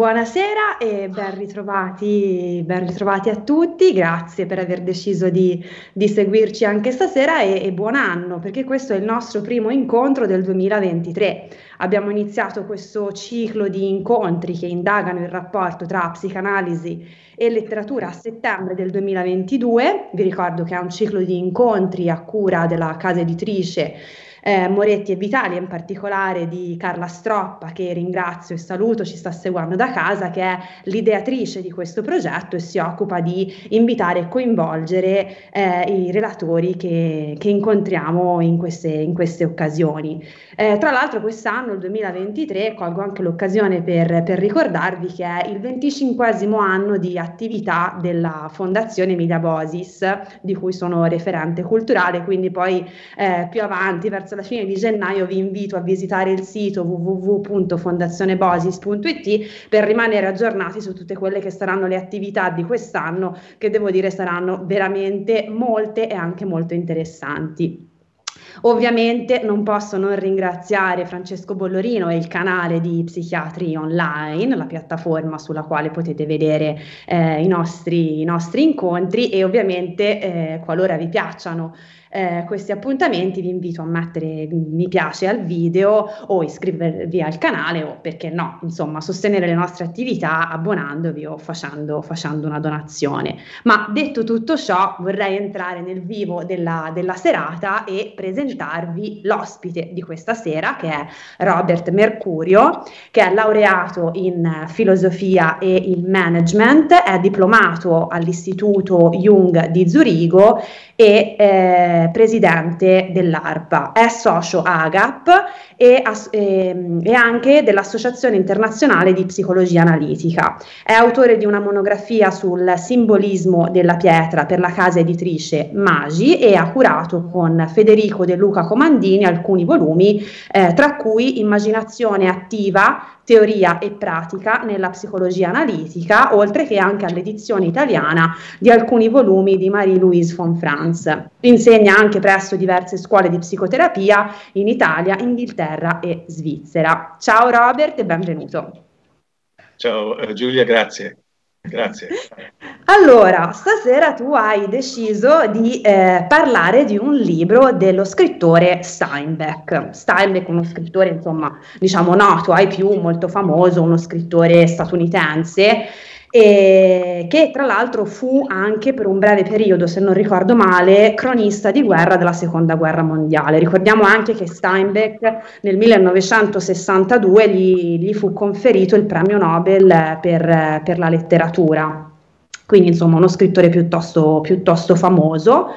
Buonasera e ben ritrovati, ben ritrovati a tutti, grazie per aver deciso di, di seguirci anche stasera e, e, buon anno perché questo è il nostro primo incontro del 2023. Abbiamo iniziato questo ciclo di incontri che indagano il rapporto tra psicanalisi e letteratura a settembre del 2022. Vi ricordo che è un ciclo di incontri a cura della casa editrice eh, Moretti e Vitali, in particolare di Carla Stroppa, che ringrazio e saluto, ci sta seguendo da casa, che è l'ideatrice di questo progetto e si occupa di invitare e coinvolgere eh, i relatori che, che incontriamo in queste, in queste occasioni. Eh, tra l'altro quest'anno, il 2023, colgo anche l'occasione per, per ricordarvi che è il 25 anno di attività della Fondazione Emilia Bosis, di cui sono referente culturale, quindi poi eh, più avanti, verso verso la fine di gennaio vi invito a visitare il sito www.fondazionebosis.it per rimanere aggiornati su tutte quelle che saranno le attività di quest'anno che devo dire saranno veramente molte e anche molto interessanti. Ovviamente non posso non ringraziare Francesco Bollorino e il canale di Psichiatri Online, la piattaforma sulla quale potete vedere eh, i, nostri, i, nostri, incontri e ovviamente eh, qualora vi piacciono eh, questi appuntamenti vi invito a mettere mi piace al video o iscrivervi al canale o perché no, insomma, sostenere le nostre attività abbonandovi o facendo, facendo una donazione. Ma detto tutto ciò, vorrei entrare nel vivo della, della serata e presentarvi l'ospite di questa sera che è Robert Mercurio, che è laureato in filosofia e in management, è diplomato all'Istituto Jung di Zurigo e eh, presidente dell'ARPA, è socio AGAP e, e, e, anche dell'Associazione Internazionale di Psicologia Analitica. È autore di una monografia sul simbolismo della pietra per la casa editrice Magi e ha curato con Federico De Luca Comandini alcuni volumi, eh, tra cui Immaginazione attiva, teoria e pratica nella psicologia analitica, oltre che anche all'edizione italiana di alcuni volumi di Marie-Louise von Franz. Insegna anche presso diverse scuole di psicoterapia in Italia, Inghilterra e Svizzera. Ciao Robert e benvenuto. Ciao eh, Giulia, grazie. Grazie. Allora, stasera tu hai deciso di eh, parlare di un libro dello scrittore Steinbeck. Steinbeck uno scrittore, insomma, diciamo noto ai più, molto famoso, uno scrittore statunitense e che tra l'altro fu anche per un breve periodo, se non ricordo male, cronista di guerra della seconda guerra mondiale. Ricordiamo anche che Steinbeck nel 1962 gli, gli fu conferito il premio Nobel per, per la letteratura quindi insomma uno scrittore piuttosto, piuttosto famoso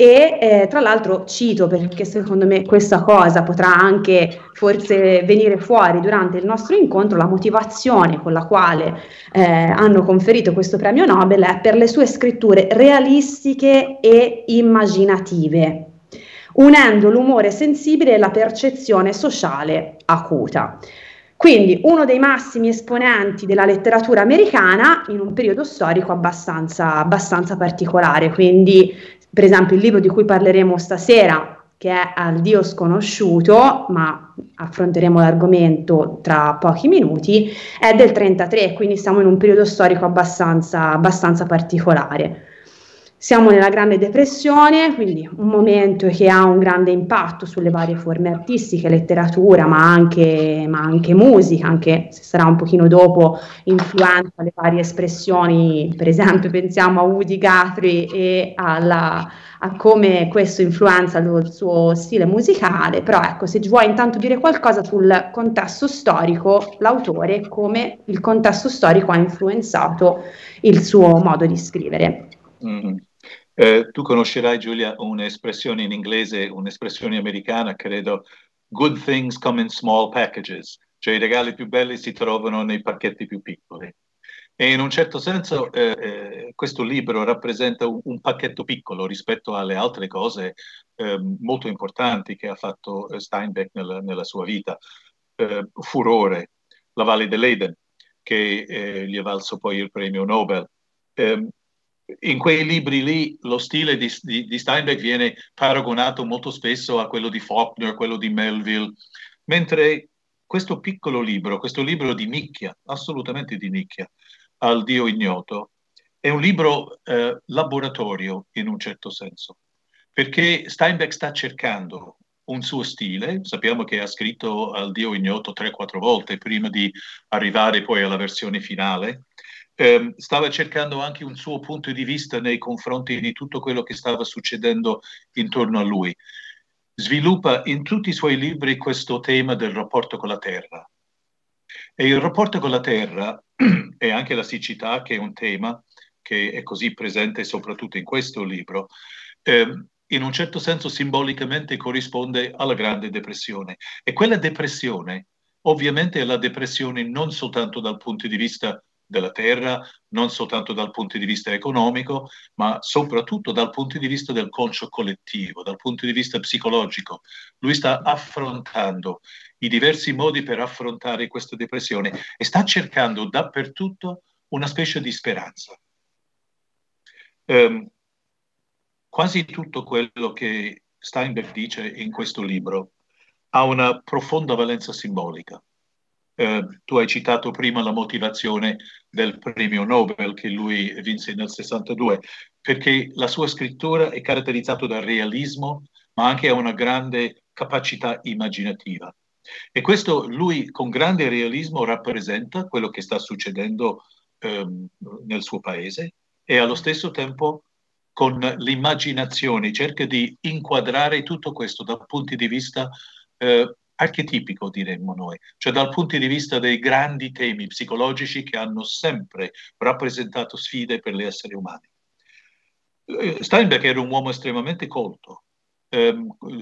e eh, tra l'altro cito perché secondo me questa cosa potrà anche forse venire fuori durante il nostro incontro, la motivazione con la quale eh, hanno conferito questo premio Nobel è per le sue scritture realistiche e immaginative, unendo l'umore sensibile e la percezione sociale acuta. Quindi uno dei massimi esponenti della letteratura americana in un periodo storico abbastanza, abbastanza particolare, quindi per esempio il libro di cui parleremo stasera, che è Al Dio sconosciuto, ma affronteremo l'argomento tra pochi minuti, è del 33, quindi siamo in un periodo storico abbastanza, abbastanza particolare. Siamo nella Grande Depressione, quindi un momento che ha un grande impatto sulle varie forme artistiche, letteratura, ma anche, ma anche musica, anche se sarà un pochino dopo influenza le varie espressioni, per esempio pensiamo a Woody Guthrie e alla, a come questo influenza il suo stile musicale, però ecco, se vuoi intanto dire qualcosa sul contesto storico, l'autore, come il contesto storico ha influenzato il suo modo di scrivere. Mm. Eh, tu conoscerai, Giulia, un'espressione in inglese, un'espressione americana, credo, good things come in small packages, cioè i regali più belli si trovano nei pacchetti più piccoli. E in un certo senso eh, eh, questo libro rappresenta un, un, pacchetto piccolo rispetto alle altre cose eh, molto importanti che ha fatto eh, Steinbeck nella, nella sua vita. Eh, Furore, La Valle dell'Eden, che gli è valso poi il premio Nobel. In quei libri lì lo stile di, di, di, Steinbeck viene paragonato molto spesso a quello di Faulkner, quello di Melville, mentre questo piccolo libro, questo libro di nicchia, assolutamente di nicchia, al Dio ignoto, è un libro eh, laboratorio in un certo senso, perché Steinbeck sta cercando un suo stile, sappiamo che ha scritto al Dio ignoto 3-4 volte prima di arrivare poi alla versione finale, eh, stava cercando anche un suo punto di vista nei confronti di tutto quello che stava succedendo intorno a lui. Sviluppa in tutti i suoi libri questo tema del rapporto con la terra. E il rapporto con la terra e anche la siccità, che è un tema che è così presente soprattutto in questo libro, eh, in un certo senso simbolicamente corrisponde alla Grande Depressione. E quella depressione ovviamente è la depressione non soltanto dal punto di vista della terra, non soltanto dal punto di vista economico, ma soprattutto dal punto di vista del conscio collettivo, dal punto di vista psicologico. Lui sta affrontando i diversi modi per affrontare questa depressione e sta cercando dappertutto una specie di speranza. Um, quasi tutto quello che Steinbeck dice in questo libro ha una profonda valenza simbolica. Eh, tu hai citato prima la motivazione del premio Nobel che lui vinse nel 62, perché la sua scrittura è caratterizzata dal realismo, ma anche ha una grande capacità immaginativa. E questo lui con grande realismo rappresenta quello che sta succedendo ehm, nel suo paese e allo stesso tempo con l'immaginazione cerca di inquadrare tutto questo dal punto di vista eh, archetipico, diremmo noi, cioè dal punto di vista dei grandi temi psicologici che hanno sempre rappresentato sfide per gli esseri umani. Steinbeck era un uomo estremamente colto. Eh,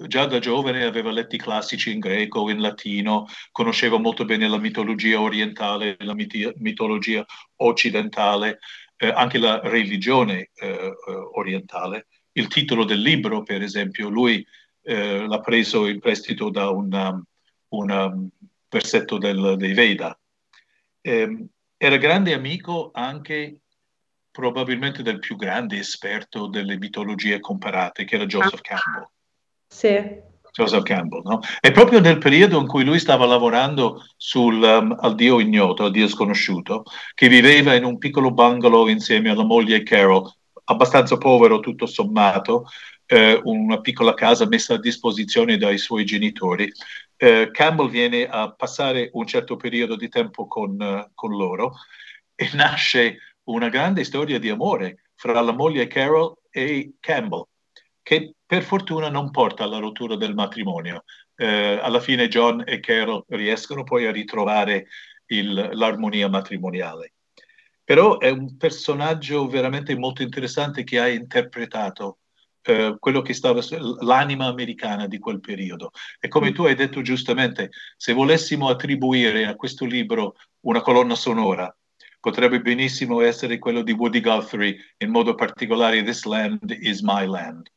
già da giovane aveva letti classici in greco, in latino, conosceva molto bene la mitologia orientale, la mit- mitologia occidentale, eh, anche la religione eh, eh, orientale. Il titolo del libro, per esempio, lui eh, l'ha preso in prestito da un um, versetto del, dei Veda. Eh, era grande amico anche probabilmente del più grande esperto delle mitologie comparate, che era Joseph ah. Campbell. Sì. Joseph Campbell, no? E proprio nel periodo in cui lui stava lavorando sul, um, al Dio ignoto, al Dio sconosciuto, che viveva in un piccolo bungalow insieme alla moglie Carol, abbastanza povero tutto sommato, eh, una piccola casa messa a disposizione dai suoi genitori. Eh, Campbell viene a passare un certo periodo di tempo con, uh, con loro e nasce una grande storia di amore fra la moglie Carol e Campbell, che per fortuna non porta alla rottura del matrimonio. Eh, alla fine John e Carol riescono poi a ritrovare il, l'armonia matrimoniale. Però è un personaggio veramente molto interessante che ha interpretato eh, quello che stava l'anima americana di quel periodo. E come tu hai detto giustamente, se volessimo attribuire a questo libro una colonna sonora, potrebbe benissimo essere quello di Woody Guthrie, in modo particolare This Land is My Land.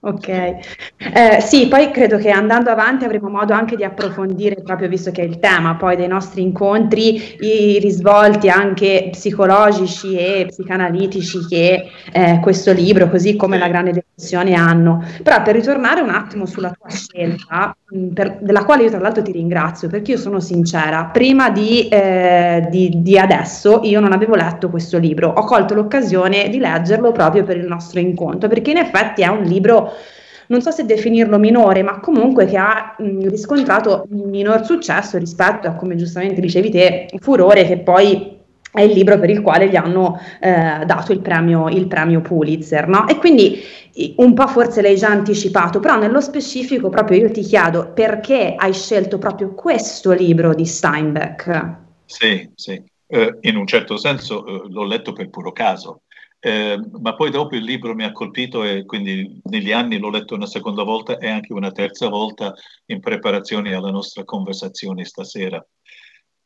Ok, eh, sì, poi credo che andando avanti avremo modo anche di approfondire, proprio visto che è il tema poi dei nostri incontri, i risvolti anche psicologici e psicanalitici che eh, questo libro, così come la grande depressione, hanno. Però per ritornare un attimo sulla tua scelta, per, della quale io tra l'altro ti ringrazio, perché io sono sincera, prima di, eh, di, di, adesso io non avevo letto questo libro, ho colto l'occasione di leggerlo proprio per il nostro incontro, perché in effetti è un libro non so se definirlo minore, ma comunque che ha mh, riscontrato minor successo rispetto a, come giustamente dicevi te, Furore, che poi è il libro per il quale gli hanno eh, dato il premio, il premio Pulitzer, no? E quindi un po' forse l'hai già anticipato, però nello specifico proprio io ti chiedo perché hai scelto proprio questo libro di Steinbeck? Sì, sì, eh, in un certo senso eh, l'ho letto per puro caso, eh, ma poi dopo il libro mi ha colpito e quindi negli anni l'ho letto una seconda volta e anche una terza volta in preparazione alla nostra conversazione stasera.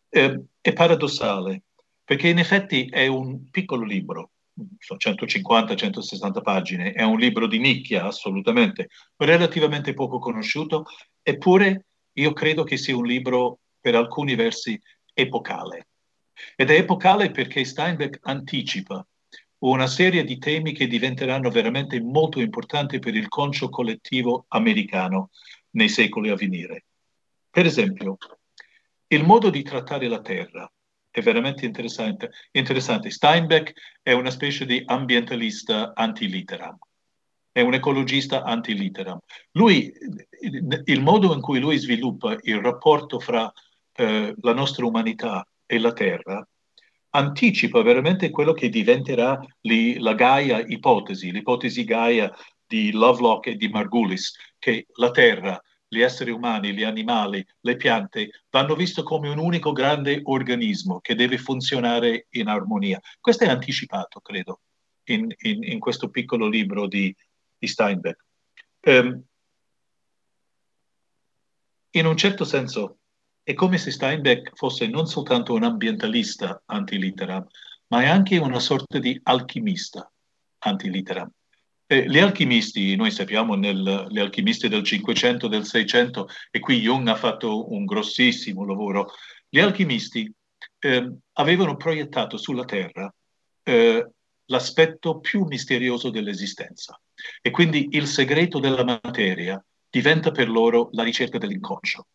Eh, è paradossale perché in effetti è un piccolo libro, 150-160 pagine, è un libro di nicchia assolutamente, relativamente poco conosciuto, eppure io credo che sia un libro per alcuni versi epocale. Ed è epocale perché Steinbeck anticipa una serie di temi che diventeranno veramente molto importanti per il concio collettivo americano nei secoli a venire. Per esempio, il modo di trattare la terra è veramente interessante. interessante. Steinbeck è una specie di ambientalista anti-litteram, è un ecologista anti-litteram. Lui, il modo in cui lui sviluppa il rapporto fra eh, la nostra umanità e la terra anticipa veramente quello che diventerà li, la Gaia ipotesi, l'ipotesi Gaia di Lovelock e di Margulis, che la Terra, gli esseri umani, gli animali, le piante vanno visti come un unico grande organismo che deve funzionare in armonia. Questo è anticipato, credo, in, in, in questo piccolo libro di, di Steinbeck. Um, in un certo senso, è come se Steinbeck fosse non soltanto un ambientalista anti-litteram, ma è anche una sorta di alchimista anti-litteram. Eh, gli alchimisti, noi sappiamo, nel, gli alchimisti del 500, del 600, e qui Jung ha fatto un grossissimo lavoro, gli alchimisti eh, avevano proiettato sulla Terra eh, l'aspetto più misterioso dell'esistenza. E quindi il segreto della materia diventa per loro la ricerca dell'inconscio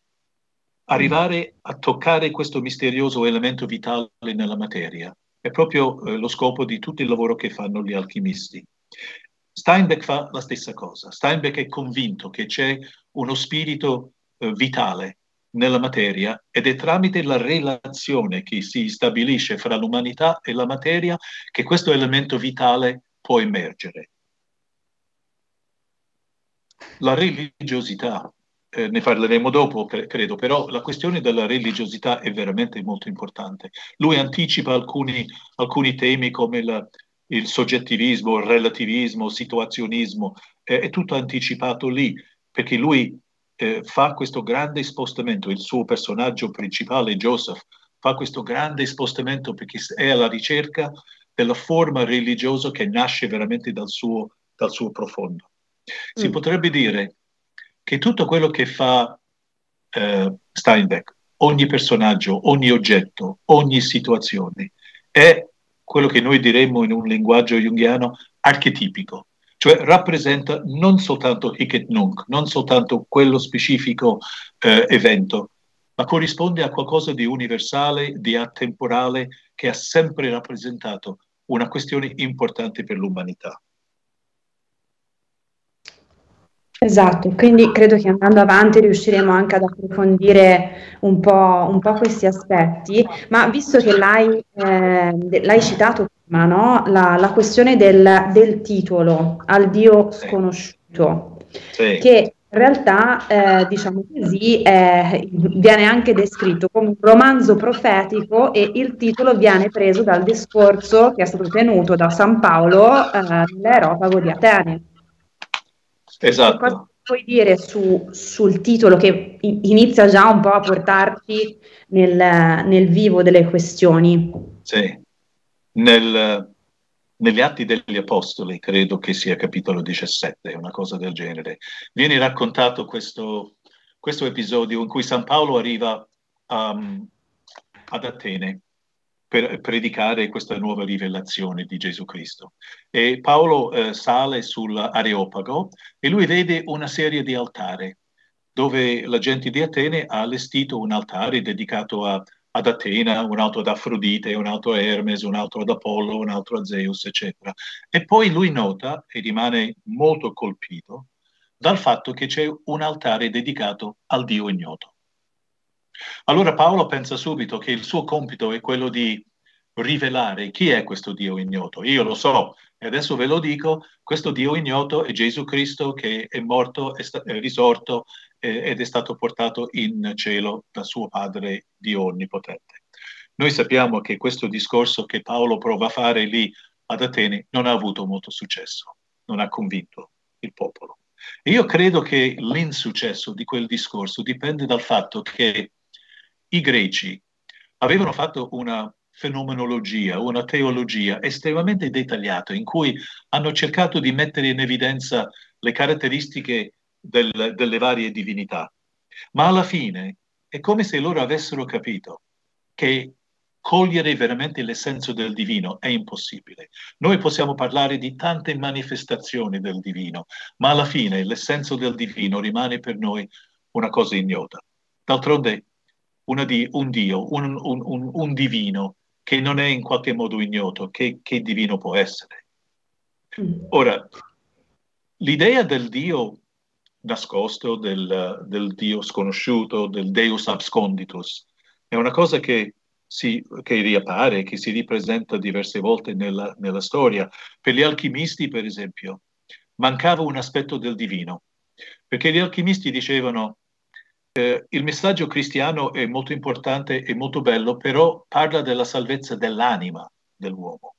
arrivare a toccare questo misterioso elemento vitale nella materia. È proprio eh, lo scopo di tutto il lavoro che fanno gli alchimisti. Steinbeck fa la stessa cosa. Steinbeck è convinto che c'è uno spirito eh, vitale nella materia ed è tramite la relazione che si stabilisce fra l'umanità e la materia che questo elemento vitale può emergere. La religiosità eh, ne parleremo dopo, credo, però la questione della religiosità è veramente molto importante. Lui anticipa alcuni, alcuni temi come la, il soggettivismo, il relativismo, il situazionismo, eh, è tutto anticipato lì, perché lui eh, fa questo grande spostamento, il suo personaggio principale, Joseph, fa questo grande spostamento perché è alla ricerca della forma religiosa che nasce veramente dal suo, dal suo profondo. Si mm. potrebbe dire che tutto quello che fa eh, Steinbeck, ogni personaggio, ogni oggetto, ogni situazione, è quello che noi diremmo in un linguaggio junghiano archetipico, cioè rappresenta non soltanto hic et nunc, non soltanto quello specifico eh, evento, ma corrisponde a qualcosa di universale, di atemporale, che ha sempre rappresentato una questione importante per l'umanità. Esatto, quindi credo che andando avanti riusciremo anche ad approfondire un po', un po questi aspetti, ma visto che l'hai, eh, l'hai citato prima, no? la, la, questione del, del, titolo, Al Dio sconosciuto, sì. che in realtà, eh, diciamo così, eh, viene anche descritto come un romanzo profetico e il titolo viene preso dal discorso che è stato tenuto da San Paolo eh, nell'Aeropago di Atene. Esatto. Cosa puoi dire su, sul titolo che inizia già un po' a portarci nel, nel vivo delle questioni? Sì, nel, negli Atti degli Apostoli, credo che sia capitolo 17, una cosa del genere, viene raccontato questo, questo episodio in cui San Paolo arriva um, ad Atene per predicare questa nuova rivelazione di Gesù Cristo. E Paolo eh, sale sull'Areopago e lui vede una serie di altari dove la gente di Atene ha allestito un altare dedicato a, ad Atena, un altro ad Afrodite, un altro a Hermes, un altro ad Apollo, un altro a Zeus, eccetera. E poi lui nota e rimane molto colpito dal fatto che c'è un altare dedicato al Dio ignoto. Allora Paolo pensa subito che il suo compito è quello di rivelare chi è questo Dio ignoto. Io lo so e adesso ve lo dico, questo Dio ignoto è Gesù Cristo che è morto, è, sta- è risorto eh, ed è stato portato in cielo da suo Padre Dio Onnipotente. Noi sappiamo che questo discorso che Paolo prova a fare lì ad Atene non ha avuto molto successo, non ha convinto il popolo. Io credo che l'insuccesso di quel discorso dipende dal fatto che i greci avevano fatto una fenomenologia, una teologia estremamente dettagliata in cui hanno cercato di mettere in evidenza le caratteristiche del, delle varie divinità. Ma alla fine è come se loro avessero capito che cogliere veramente l'essenza del divino è impossibile. Noi possiamo parlare di tante manifestazioni del divino, ma alla fine l'essenza del divino rimane per noi una cosa ignota. D'altronde di, un Dio, un, un, un, un, divino che non è in qualche modo ignoto, che, che divino può essere? Mm. Ora, l'idea del Dio nascosto, del, del, Dio sconosciuto, del Deus absconditus, è una cosa che, si, che riappare, che si ripresenta diverse volte nella, nella storia. Per gli alchimisti, per esempio, mancava un aspetto del divino, perché gli alchimisti dicevano eh, il messaggio cristiano è molto importante e molto bello, però parla della salvezza dell'anima dell'uomo.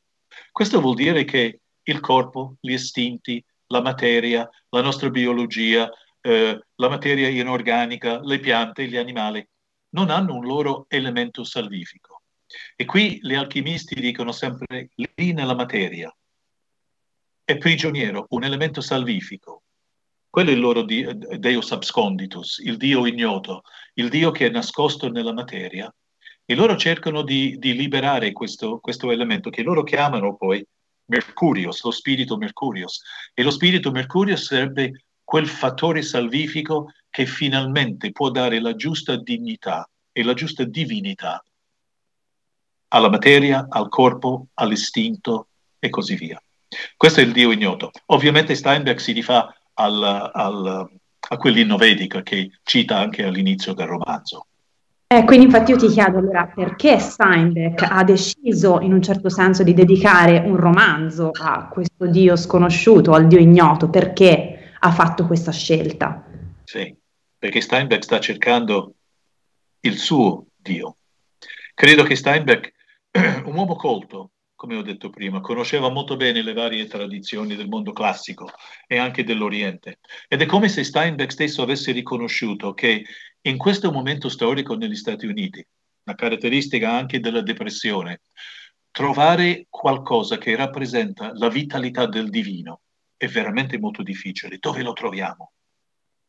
Questo vuol dire che il corpo, gli istinti, la materia, la nostra biologia, eh, la materia inorganica, le piante, gli animali, non hanno un loro elemento salvifico. E qui gli alchimisti dicono sempre lì nella materia è prigioniero, un elemento salvifico, quello è il loro di, Deus absconditus, il Dio ignoto, il Dio che è nascosto nella materia. E loro cercano di, di liberare questo, questo, elemento che loro chiamano poi Mercurius, lo spirito Mercurius. E lo spirito Mercurius sarebbe quel fattore salvifico che finalmente può dare la giusta dignità e la giusta divinità alla materia, al corpo, all'istinto e così via. Questo è il Dio ignoto. Ovviamente Steinbeck si rifà al, al, a quell'inno vedica che cita anche all'inizio del romanzo. Eh, quindi infatti io ti chiedo allora perché Steinbeck ha deciso in un certo senso di dedicare un romanzo a questo Dio sconosciuto, al Dio ignoto, perché ha fatto questa scelta? Sì, perché Steinbeck sta cercando il suo Dio. Credo che Steinbeck, un uomo colto, come ho detto prima, conosceva molto bene le varie tradizioni del mondo classico e anche dell'Oriente. Ed è come se Steinbeck stesso avesse riconosciuto che in questo momento storico negli Stati Uniti, una caratteristica anche della depressione, trovare qualcosa che rappresenta la vitalità del divino è veramente molto difficile. Dove lo troviamo?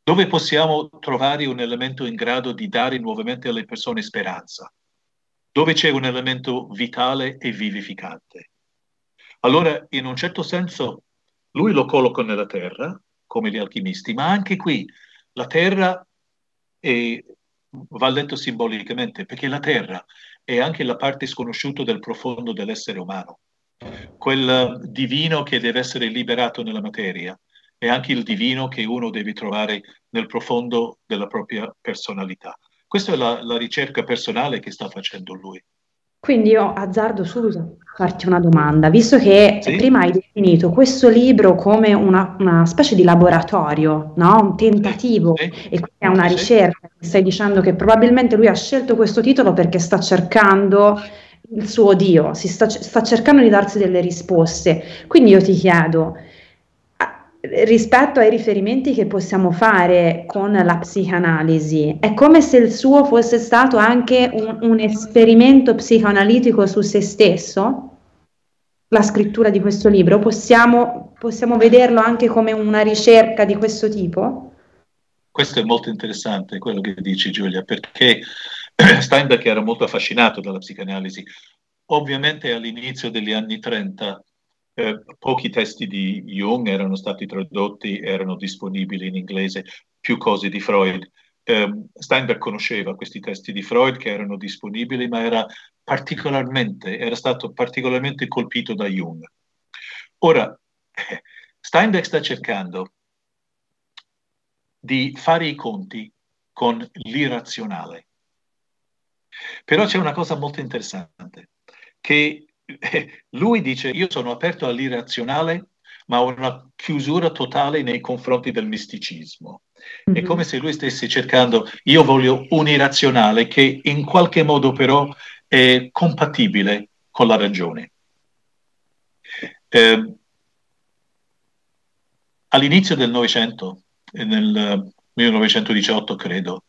Dove possiamo trovare un elemento in grado di dare nuovamente alle persone speranza? Dove c'è un elemento vitale e vivificante. Allora, in un certo senso, lui lo colloca nella terra, come gli alchimisti, ma anche qui la terra è, va letto simbolicamente, perché la terra è anche la parte sconosciuta del profondo dell'essere umano. Quel divino che deve essere liberato nella materia è anche il divino che uno deve trovare nel profondo della propria personalità. Questa è la, la ricerca personale che sta facendo lui. Quindi io azzardo subito a farti una domanda, visto che sì? prima hai definito questo libro come una, una specie di laboratorio, no? un tentativo, sì, sì. e quindi è una ricerca, stai dicendo che probabilmente lui ha scelto questo titolo perché sta cercando il suo Dio, si sta, sta cercando di darsi delle risposte. Quindi io ti chiedo, rispetto ai riferimenti che possiamo fare con la psicanalisi, è come se il suo fosse stato anche un, un, esperimento psicoanalitico su se stesso? La scrittura di questo libro, possiamo, possiamo vederlo anche come una ricerca di questo tipo? Questo è molto interessante quello che dici Giulia, perché Steinbeck era molto affascinato dalla psicanalisi. Ovviamente all'inizio degli anni 30 eh, pochi testi di Jung erano stati tradotti, erano disponibili in inglese, più cose di Freud. Eh, Steinberg conosceva questi testi di Freud che erano disponibili, ma era particolarmente, era stato particolarmente colpito da Jung. Ora, Steinbeck sta cercando di fare i conti con l'irrazionale. Però c'è una cosa molto interessante, che lui dice io sono aperto all'irrazionale, ma ho una chiusura totale nei confronti del misticismo. Mm-hmm. È mhm. come se lui stesse cercando, io voglio un irrazionale che in qualche modo però è compatibile con la ragione. Eh, all'inizio del Novecento, nel 1918 credo,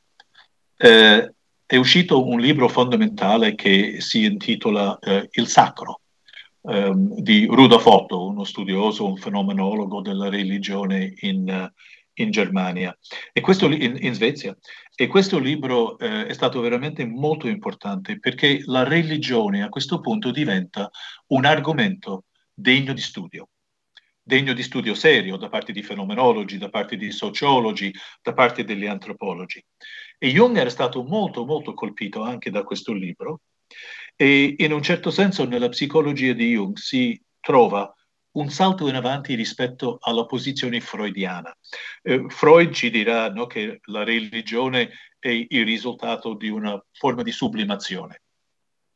eh, è uscito un libro fondamentale che si intitola eh, Il Sacro ehm, di Rudolf Otto, uno studioso, un fenomenologo della religione in, in Germania, e questo, in, in Svezia. E questo libro eh, è stato veramente molto importante perché la religione a questo punto diventa un argomento degno di studio degno di studio serio da parte di fenomenologi, da parte di sociologi, da parte degli antropologi. E Jung era stato molto, molto colpito anche da questo libro e in un certo senso nella psicologia di Jung si trova un salto in avanti rispetto alla posizione freudiana. Eh, Freud ci dirà no, che la religione è il risultato di una forma di sublimazione.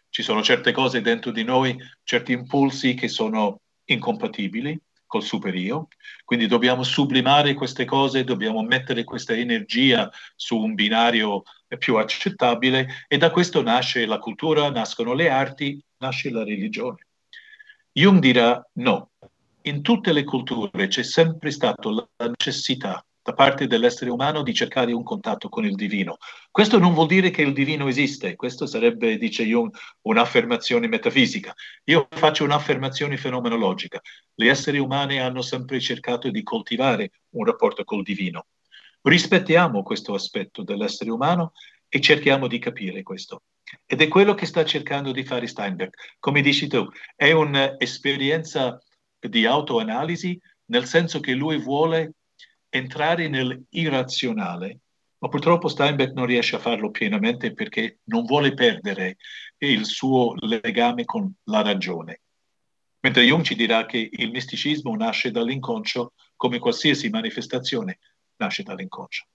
Ci sono certe cose dentro di noi, certi impulsi che sono incompatibili col superio, quindi dobbiamo sublimare queste cose, dobbiamo mettere questa energia su un binario più accettabile e da questo nasce la cultura, nascono le arti, nasce la religione. Jung dirà no, in tutte le culture c'è sempre stata la necessità da parte dell'essere umano di cercare un contatto con il divino. Questo non vuol dire che il divino esiste, questo sarebbe, dice Jung, un'affermazione metafisica. Io faccio un'affermazione fenomenologica. Gli esseri umani hanno sempre cercato di coltivare un rapporto col divino. Rispettiamo questo aspetto dell'essere umano e cerchiamo di capire questo. Ed è quello che sta cercando di fare Steinbeck. Come dici tu, è un'esperienza di autoanalisi nel senso che lui vuole entrare nell'irrazionale, ma purtroppo Steinbeck non riesce a farlo pienamente perché non vuole perdere il suo legame con la ragione. Mentre Jung ci dirà che il misticismo nasce dall'inconscio, come qualsiasi manifestazione nasce dall'inconscio.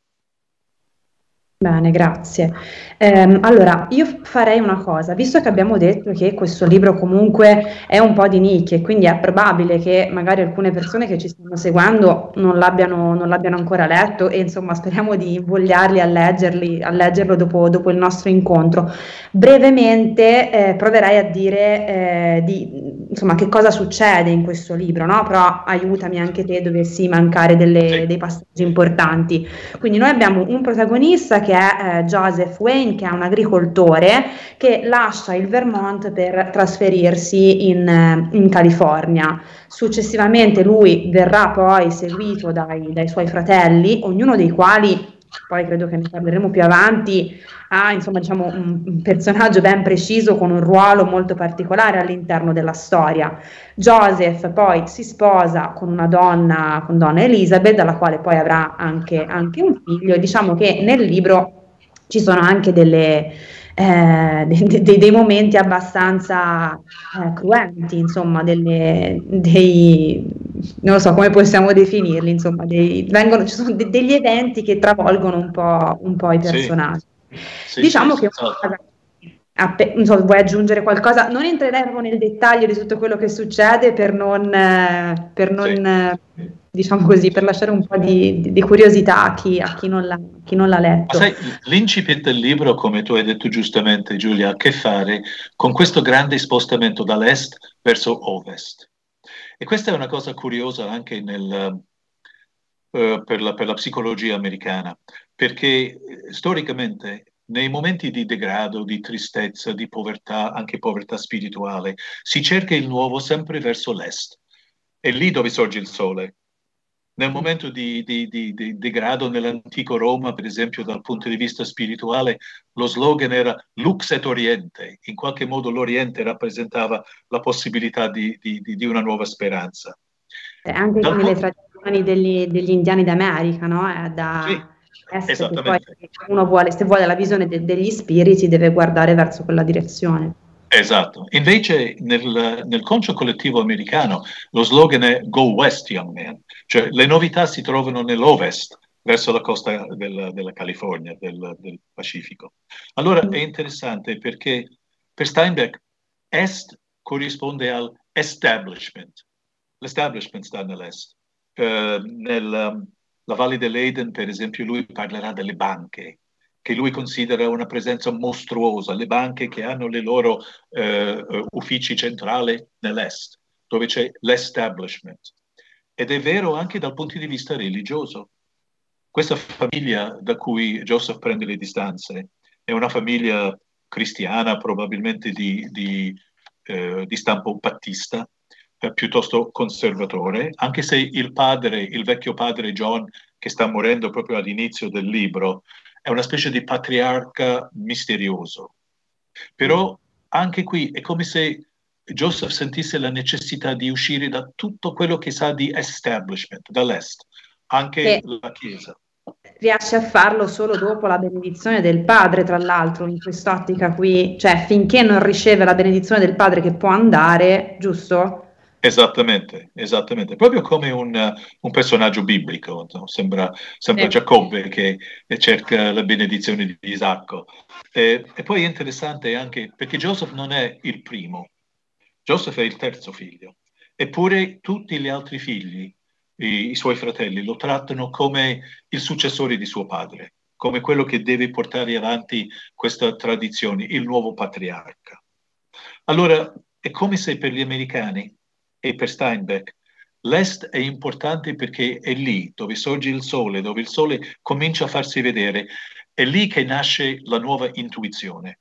Bene, grazie. Eh, allora, io farei una cosa, visto che abbiamo detto che questo libro comunque è un po' di nicchie, quindi è probabile che magari alcune persone che ci stanno seguendo non l'abbiano, non l'abbiano ancora letto e insomma speriamo di invogliarli a, leggerli, a leggerlo dopo, dopo il nostro incontro. Brevemente eh, proverei a dire eh, di, insomma, che cosa succede in questo libro, no? però aiutami anche te dovessi mancare delle, dei passaggi importanti. Quindi noi abbiamo un protagonista che che è eh, Joseph Wayne, che è un agricoltore che lascia il Vermont per trasferirsi in, eh, in California. Successivamente lui verrà poi seguito dai, dai suoi fratelli, ognuno dei quali poi credo che ne parleremo più avanti, ha insomma diciamo un, personaggio ben preciso con un ruolo molto particolare all'interno della storia. Joseph poi si sposa con una donna, con donna Elizabeth, dalla quale poi avrà anche, anche un figlio e diciamo che nel libro ci sono anche delle, eh, dei, dei, dei, momenti abbastanza eh, cruenti, insomma, delle, dei, non lo so come possiamo definirli, insomma, dei, vengono, ci sono de, degli eventi che travolgono un po', un po i personaggi. Sì. Diciamo sì, che Appe- non so, vuoi aggiungere qualcosa? Non entreremo nel dettaglio di tutto quello che succede per non, eh, per non eh, diciamo così, per lasciare un po' di, di, di curiosità a chi, a chi, non l'ha, chi, non l'ha, letto. Ma sai, l'incipit del libro, come tu hai detto giustamente Giulia, ha a che fare con questo grande spostamento dall'est verso ovest. E questa è una cosa curiosa anche nel, uh, per, la, per la psicologia americana, perché eh, storicamente nei momenti di degrado, di tristezza, di povertà, anche povertà spirituale, si cerca il nuovo sempre verso l'est. È lì dove sorge il sole. Nel momento di, di, di, di, degrado nell'antico Roma, per esempio dal punto di vista spirituale, lo slogan era Lux et Oriente. In qualche modo l'Oriente rappresentava la possibilità di, una nuova speranza. Anche come le tradizioni degli, degli indiani d'America, no? Da... Sì Esattamente. uno vuole, se vuole la visione de- degli spiriti, deve guardare verso quella direzione. Esatto, invece nel, nel concio collettivo americano lo slogan è Go West, young man, cioè le novità si trovano nell'ovest, verso la costa del, della California, del, del, Pacifico. Allora è interessante perché per Steinbeck est corrisponde al establishment, l'establishment sta nell'est. Uh, nella Valle dell'Eden, per esempio, lui parlerà delle banche, che lui considera una presenza mostruosa, le banche che hanno le loro eh, uffici centrali nell'est, dove c'è l'establishment. Ed è vero anche dal punto di vista religioso. Questa famiglia da cui Joseph prende le distanze è una famiglia cristiana, probabilmente di, di, eh, di stampo battista, eh, piuttosto conservatore, anche se il padre, il vecchio padre John, che sta morendo proprio all'inizio del libro, è una specie di patriarca misterioso. Però anche qui è come se Joseph sentisse la necessità di uscire da tutto quello che sa di establishment, dall'est, anche e la Chiesa. Riesce a farlo solo dopo la benedizione del padre, tra l'altro, in quest'ottica qui, cioè finché non riceve la benedizione del padre che può andare, giusto? Esattamente, esattamente, proprio come un, un personaggio biblico, no? sembra, sembra. Giacobbe che cerca la benedizione di Isacco. E, e, poi è interessante anche perché Joseph non è il primo, Joseph è il terzo figlio, eppure tutti gli altri figli, i, i suoi fratelli, lo trattano come il successore di suo padre, come quello che deve portare avanti questa tradizione, il nuovo patriarca. Allora, è come se per gli americani e per Steinbeck. L'est è importante perché è lì dove sorge il sole, dove il sole comincia a farsi vedere, è lì che nasce la nuova intuizione.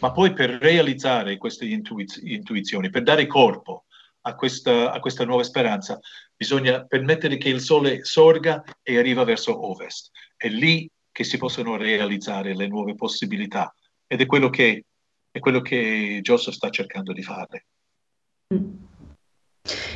Ma poi per realizzare queste intuiz- intuizioni, per dare corpo a questa, a questa nuova speranza, bisogna permettere che il sole sorga e arriva verso ovest. È lì che si possono realizzare le nuove possibilità ed è quello che, è quello che Joseph sta cercando di fare. Mm.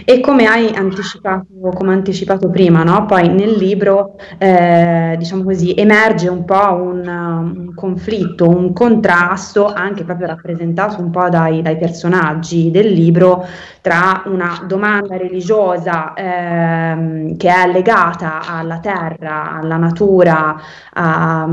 E come hai anticipato, come anticipato prima, no? poi nel libro, eh, diciamo così, emerge un po' un, un, conflitto, un contrasto, anche proprio rappresentato un po' dai, dai personaggi del libro, tra una domanda religiosa ehm, che è legata alla terra, alla natura, a,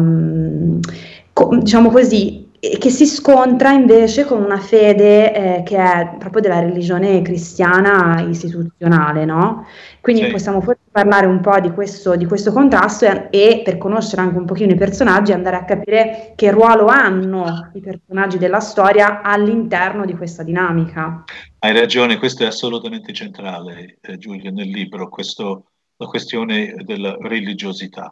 co- diciamo così, che si scontra invece con una fede eh, che è proprio della religione cristiana istituzionale, no? Quindi sì. possiamo forse parlare un po' di questo, di questo contrasto e, e, per conoscere anche un pochino i personaggi andare a capire che ruolo hanno i personaggi della storia all'interno di questa dinamica. Hai ragione, questo è assolutamente centrale, eh, Giulio, nel libro, questo, la questione della religiosità.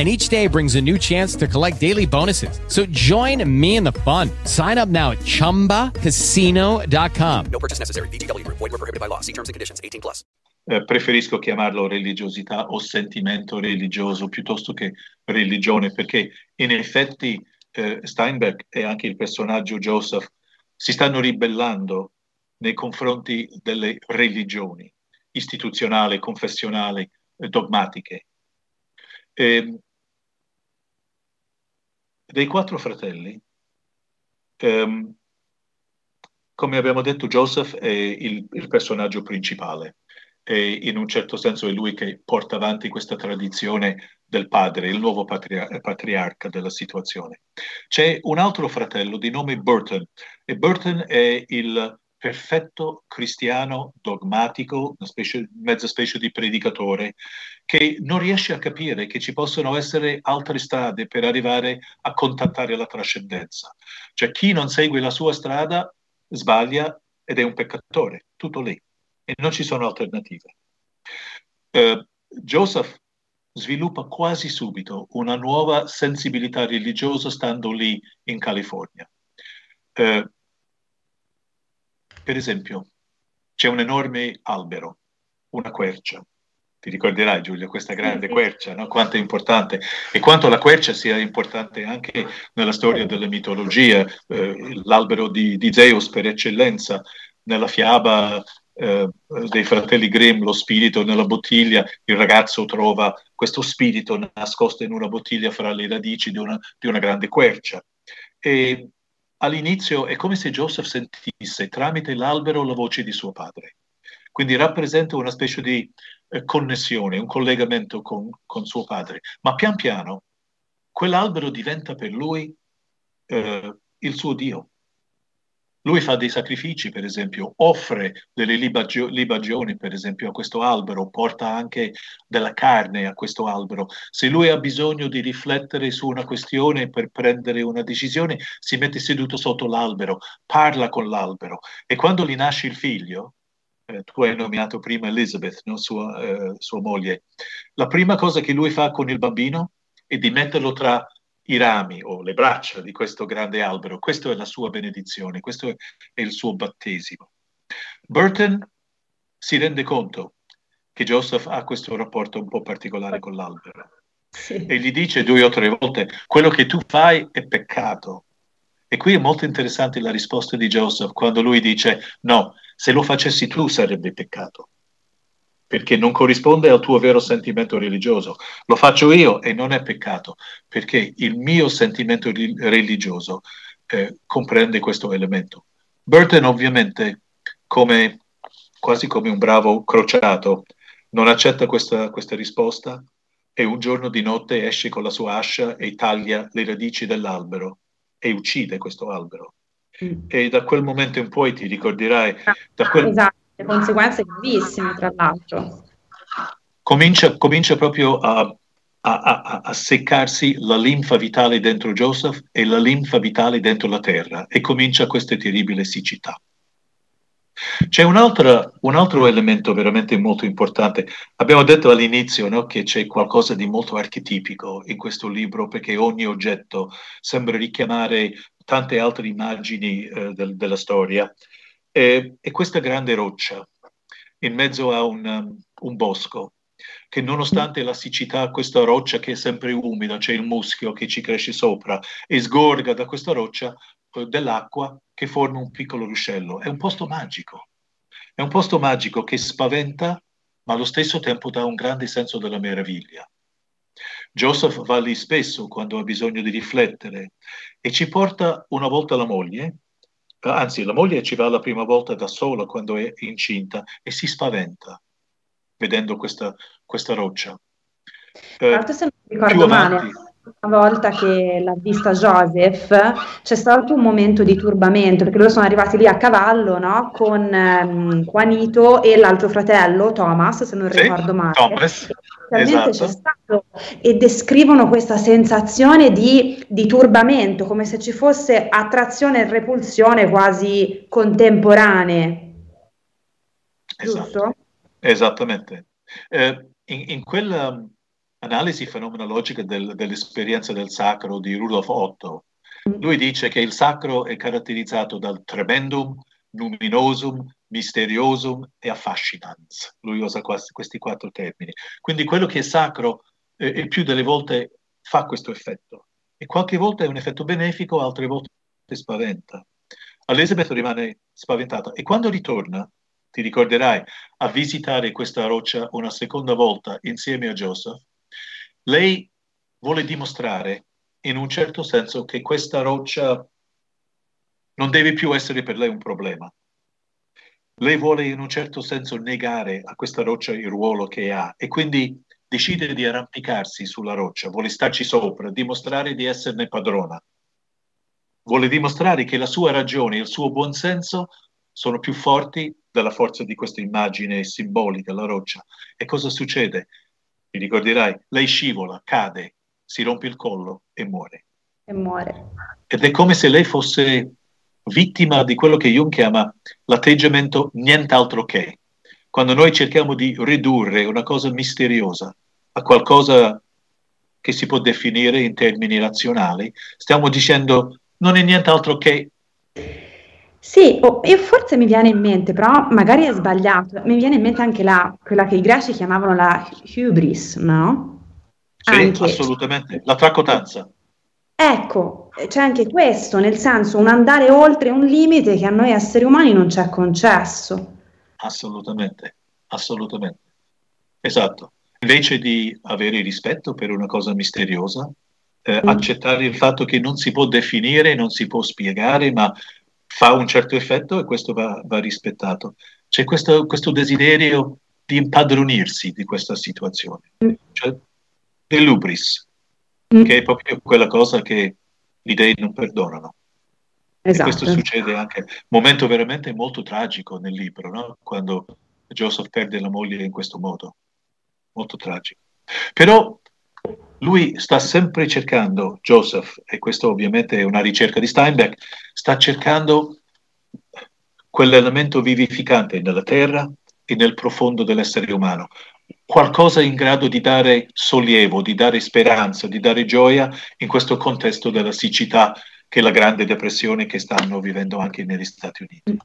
and each day brings a new chance to collect daily bonuses. So join me in the fun. Sign up now at ChumbaCasino.com. No purchase necessary. BGW. Void were prohibited by law. See terms and conditions. 18 plus. Eh, preferisco chiamarlo religiosità o sentimento religioso piuttosto che religione, perché in effetti eh, Steinberg e anche il personaggio Joseph si stanno ribellando nei confronti delle religioni istituzionali, confessionali, eh, dogmatiche eh, dei quattro fratelli, ehm, come abbiamo detto, Joseph è il, il personaggio principale e in un certo senso è lui che porta avanti questa tradizione del padre, il nuovo patria- patriarca della situazione. C'è un altro fratello di nome Burton e Burton è il perfetto cristiano dogmatico, una specie, mezza specie di predicatore, che non riesce a capire che ci possono essere altre strade per arrivare a contattare la trascendenza. Cioè chi non segue la sua strada sbaglia ed è un peccatore, tutto lì, e non ci sono alternative. Uh, Joseph sviluppa quasi subito una nuova sensibilità religiosa stando lì in California. Uh, per esempio, c'è un enorme albero, una quercia. Ti ricorderai, Giulia, questa grande quercia, no? quanto è importante e quanto la quercia sia importante anche nella storia della mitologia, eh, l'albero di, di, Zeus per eccellenza, nella fiaba eh, dei fratelli Grimm, lo spirito nella bottiglia, il ragazzo trova questo spirito nascosto in una bottiglia fra le radici di una, di una grande quercia. E all'inizio è come se Joseph sentisse tramite l'albero la voce di suo padre. Quindi rappresenta una specie di eh, connessione, un collegamento con, con, suo padre. Ma pian piano quell'albero diventa per lui eh, il suo Dio. Lui fa dei sacrifici, per esempio, offre delle libagio- libagioni, per esempio, a questo albero, porta anche della carne a questo albero. Se lui ha bisogno di riflettere su una questione per prendere una decisione, si mette seduto sotto l'albero, parla con l'albero e quando gli nasce il figlio, eh, tu hai nominato prima Elizabeth, no? sua, eh, sua moglie, la prima cosa che lui fa con il bambino è di metterlo tra i rami o le braccia di questo grande albero. Questa è la sua benedizione, questo è il suo battesimo. Burton si rende conto che Joseph ha questo rapporto un po' particolare con l'albero sì. e gli dice due o tre volte quello che tu fai è peccato. E qui è molto interessante la risposta di Joseph quando lui dice no, se lo facessi tu sarebbe peccato perché non corrisponde al tuo vero sentimento religioso. Lo faccio io e non è peccato, perché il mio sentimento ri- religioso eh, comprende questo elemento. Burton ovviamente, come, quasi come un bravo crociato, non accetta questa, questa risposta e un giorno di notte esce con la sua ascia e taglia le radici dell'albero e uccide questo albero. Mm. E da quel momento in poi ti ricorderai, da quel, esatto conseguenze gravissime, tra l'altro. Comincia, comincia proprio a, a, a, a, seccarsi la linfa vitale dentro Joseph e la linfa vitale dentro la terra e comincia questa terribile siccità. C'è un altro, un altro, elemento veramente molto importante. Abbiamo detto all'inizio no, che c'è qualcosa di molto archetipico in questo libro perché ogni oggetto sembra richiamare tante altre immagini eh, del, della storia. E, e questa grande roccia in mezzo a un, um, un bosco, che nonostante la siccità, questa roccia che è sempre umida, c'è il muschio che ci cresce sopra e sgorga da questa roccia eh, dell'acqua che forma un piccolo ruscello. È un posto magico. È un posto magico che spaventa, ma allo stesso tempo dà un grande senso della meraviglia. Joseph va lì spesso quando ha bisogno di riflettere e ci porta una volta la moglie anzi la moglie ci va la prima volta da sola quando è incinta e si spaventa vedendo questa, questa roccia. Tra l'altro se non ricordo male, una volta che l'ha vista Joseph c'è stato un momento di turbamento perché loro sono arrivati lì a cavallo no? con um, Juanito e l'altro fratello Thomas se non sì, ricordo male Thomas, esatto. c'è stato e descrivono questa sensazione di, di turbamento come se ci fosse attrazione e repulsione quasi contemporanee esatto. giusto? Esattamente eh, in, in quella analisi fenomenologica del, dell'esperienza del sacro di Rudolf Otto. Lui dice che il sacro è caratterizzato dal tremendum, luminosum, misteriosum e affascinans. Lui usa questi quattro termini. Quindi quello che è sacro eh, il più delle volte fa questo effetto. E qualche volta è un effetto benefico, altre volte spaventa. Elizabeth rimane spaventata e quando ritorna, ti ricorderai, a visitare questa roccia una seconda volta insieme a Joseph, lei vuole dimostrare in un certo senso che questa roccia non deve più essere per lei un problema. Lei vuole in un certo senso negare a questa roccia il ruolo che ha e quindi decide di arrampicarsi sulla roccia, vuole starci sopra, dimostrare di esserne padrona. Vuole dimostrare che la sua ragione, il suo buonsenso sono più forti della forza di questa immagine simbolica, la roccia. E cosa succede? Ti ricorderai, lei scivola, cade, si rompe il collo e muore. E muore. Ed è come se lei fosse vittima di quello che Jung chiama l'atteggiamento nient'altro che. Quando noi cerchiamo di ridurre una cosa misteriosa a qualcosa che si può definire in termini razionali, stiamo dicendo non è nient'altro che sì, oh, e forse mi viene in mente, però magari è sbagliato, mi viene in mente anche la, quella che i greci chiamavano la hubris, no? Sì, anche. assolutamente, la tracotanza. Ecco, c'è anche questo, nel senso un andare oltre un limite che a noi esseri umani non c'è concesso. Assolutamente, assolutamente. Esatto. Invece di avere rispetto per una cosa misteriosa, eh, mm. accettare il fatto che non si può definire, non si può spiegare, ma fa un certo effetto e questo va, va rispettato. C'è questo, questo, desiderio di impadronirsi di questa situazione, mm. cioè dell'ubris, mm. che è proprio quella cosa che gli dei non perdonano. Esatto. E questo succede anche, momento veramente molto tragico nel libro, no? quando Joseph perde la moglie in questo modo, molto tragico. Però lui sta sempre cercando, Joseph, e questo ovviamente è una ricerca di Steinbeck, sta cercando quell'elemento vivificante nella terra e nel profondo dell'essere umano, qualcosa in grado di dare sollievo, di dare speranza, di dare gioia in questo contesto della siccità che è la grande depressione che stanno vivendo anche negli Stati Uniti.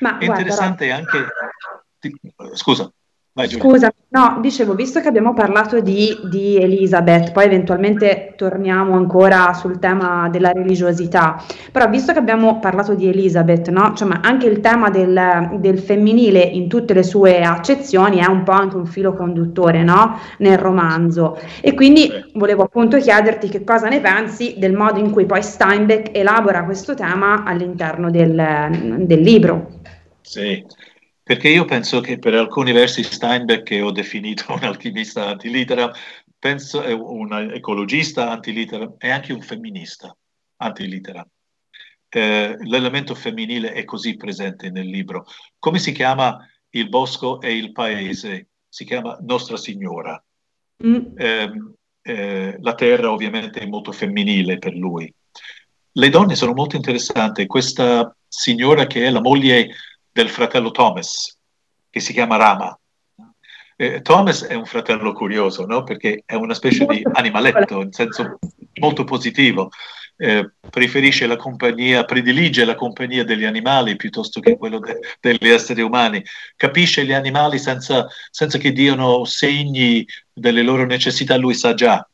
Ma è interessante guarda, anche... Scusa. Vai, Scusa, no, dicevo, visto che abbiamo parlato di, di, Elisabeth, poi eventualmente torniamo ancora sul tema della religiosità, però visto che abbiamo parlato di Elisabeth, no? cioè, anche il tema del, del, femminile in tutte le sue accezioni è un po' anche un filo conduttore no? nel romanzo. E quindi volevo appunto chiederti che cosa ne pensi del modo in cui poi Steinbeck elabora questo tema all'interno del, del libro. Sì, perché io penso che per alcuni versi Steinbeck, che ho definito un alchimista antilitteram, penso è un ecologista antilitteram e anche un femminista antilitteram. Eh, l'elemento femminile è così presente nel libro. Come si chiama il bosco e il paese? Si chiama Nostra Signora. Mm. Eh, eh, la terra ovviamente è molto femminile per lui. Le donne sono molto interessanti. Questa signora che è la moglie del fratello Thomas, che si chiama Rama. Eh, Thomas è un fratello curioso, no? perché è una specie di animaletto, in senso molto positivo. Eh, preferisce la compagnia, predilige la compagnia degli animali piuttosto che quello de- degli esseri umani, capisce gli animali senza, senza, che diano segni delle loro necessità, lui sa già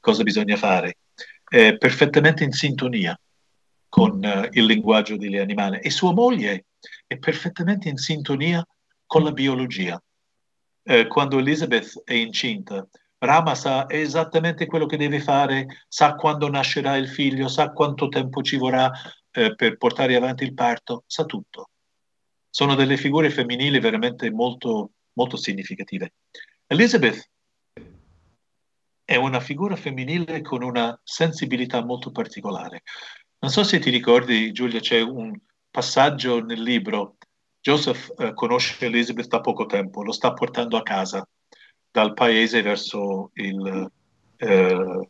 cosa bisogna fare, è perfettamente in sintonia con uh, il linguaggio degli animali. E sua moglie è perfettamente in sintonia con la biologia. Eh, quando Elizabeth è incinta, Rama sa esattamente quello che deve fare, sa quando nascerà il figlio, sa quanto tempo ci vorrà eh, per portare avanti il parto, sa tutto. Sono delle figure femminili veramente molto, molto significative. Elizabeth è una figura femminile con una sensibilità molto particolare. Non so se ti ricordi, Giulia, c'è un, passaggio nel libro, Joseph eh, conosce Elizabeth da poco tempo, lo sta portando a casa dal paese verso il, eh,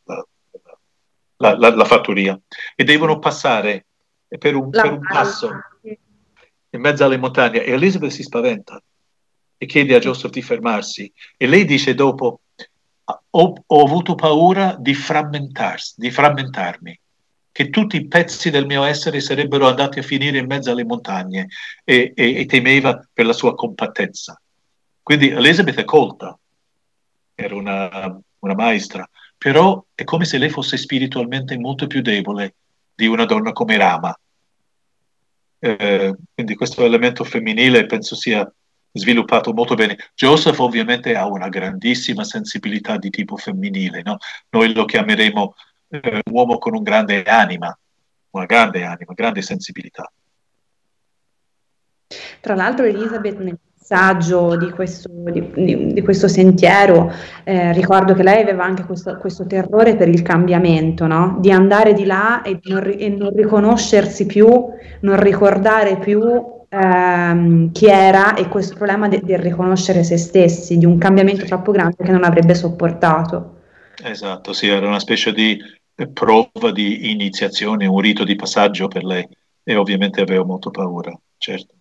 la, la, la, fattoria. E devono passare per un, per un passo in mezzo alle montagne. E Elizabeth si spaventa e chiede a Joseph di fermarsi. E lei dice dopo ho, ho avuto paura di frammentarsi, di frammentarmi che tutti i pezzi del mio essere sarebbero andati a finire in mezzo alle montagne e, e, e temeva per la sua compattezza. Quindi Elizabeth è colta, era una, una maestra, però è come se lei fosse spiritualmente molto più debole di una donna come Rama. Eh, quindi questo elemento femminile penso sia sviluppato molto bene. Joseph ovviamente ha una grandissima sensibilità di tipo femminile, no? noi lo chiameremo eh, un uomo con un grande anima, una grande anima, grande sensibilità. Tra l'altro Elisabeth nel passaggio di questo, di, di, di questo sentiero, eh, ricordo che lei aveva anche questo, questo, terrore per il cambiamento, no? di andare di là e non, e non riconoscersi più, non ricordare più ehm, chi era e questo problema de- del riconoscere se stessi, di un cambiamento troppo grande che non avrebbe sopportato. Esatto, sì, era una specie di prova di iniziazione, un rito di passaggio per lei e ovviamente avevo molto paura, certo,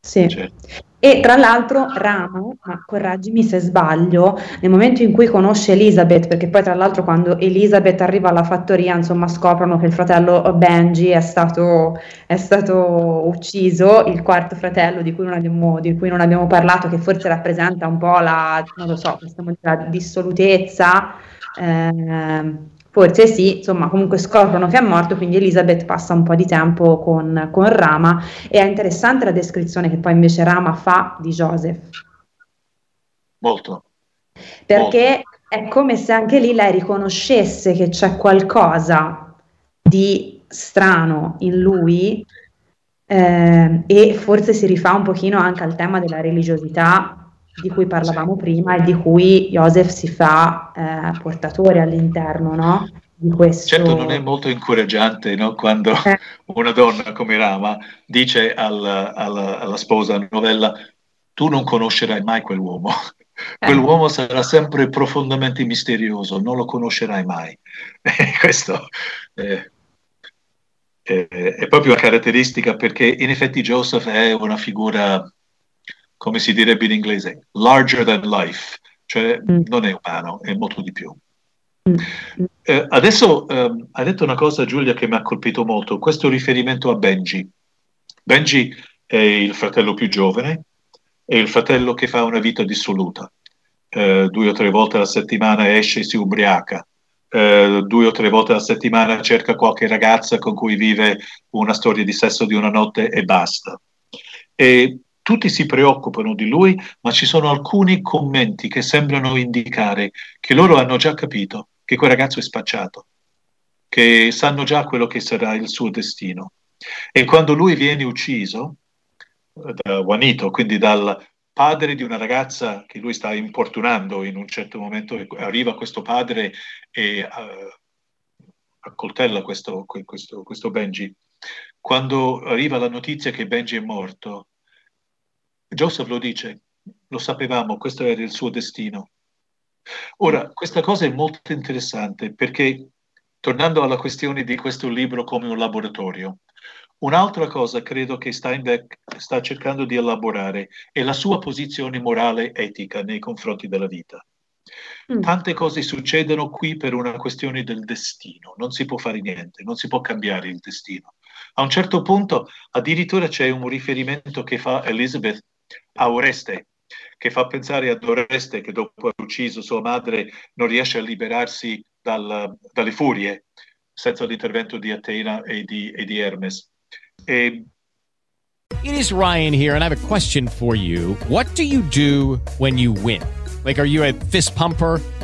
Sì. certo. E tra l'altro Rama, ma correggimi se sbaglio, nel momento in cui conosce Elizabeth, perché poi tra l'altro quando Elizabeth arriva alla fattoria, insomma, scoprono che il fratello Benji è stato, è stato ucciso, il quarto fratello di cui non abbiamo, di cui non abbiamo parlato, che forse rappresenta un po' la, non lo so, possiamo dire, la dissolutezza. Ehm, Forse sì, insomma, comunque scoprono che è morto, quindi Elizabeth passa un po' di tempo con, con Rama. E è interessante la descrizione che poi invece Rama fa di Joseph, Molto. perché è come se anche lì lei riconoscesse che c'è qualcosa di strano in lui eh, e forse si rifà un pochino anche al tema della religiosità di cui parlavamo prima e di cui Joseph si fa eh, portatore all'interno, no? Di questo... Certo, non è molto incoraggiante no? quando Eh. una donna come Rama dice al- alla, alla sposa novella tu non conoscerai mai quell'uomo, quell'uomo sarà sempre profondamente misterioso, non lo conoscerai mai. Questo è, è- è proprio una caratteristica perché in effetti Joseph è una figura, come si direbbe in inglese, larger than life, cioè Mm. non è umano, è molto di più. Mm. Eh, adesso ehm, hai detto una cosa, Giulia, che mi ha colpito molto, questo riferimento a Benji. Benji è il fratello più giovane, è il fratello che fa una vita dissoluta. Eh, due o tre volte alla settimana esce e si ubriaca. Eh, due o tre volte alla settimana cerca qualche ragazza con cui vive una storia di sesso di una notte e basta. E tutti si preoccupano di lui, ma ci sono alcuni commenti che sembrano indicare che loro hanno già capito che quel ragazzo è spacciato, che sanno già quello che sarà il suo destino. E quando lui viene ucciso eh, da Juanito, quindi dal padre di una ragazza che lui sta importunando in un certo momento, arriva questo padre e eh, accoltella questo, que- questo, questo Benji. Quando arriva la notizia che Benji è morto, Joseph lo dice, lo sapevamo, questo era il suo destino. Ora, questa cosa è molto interessante perché, tornando alla questione di questo libro come un laboratorio, un'altra cosa credo che Steinbeck sta cercando di elaborare è la sua posizione morale etica nei confronti della vita. Mm. Tante cose succedono qui per una questione del destino, non si può fare niente, non si può cambiare il destino. A un certo punto addirittura c'è un riferimento che fa Elizabeth Oreste, che fa pensare ad Oreste che dopo aver ucciso sua madre non riesce a liberarsi dal- dalle furie senza l'intervento di Atena e di, e di Hermes. E It is Ryan here, and I have a question for you. What do you do when you win? Like, are you a fist pumper?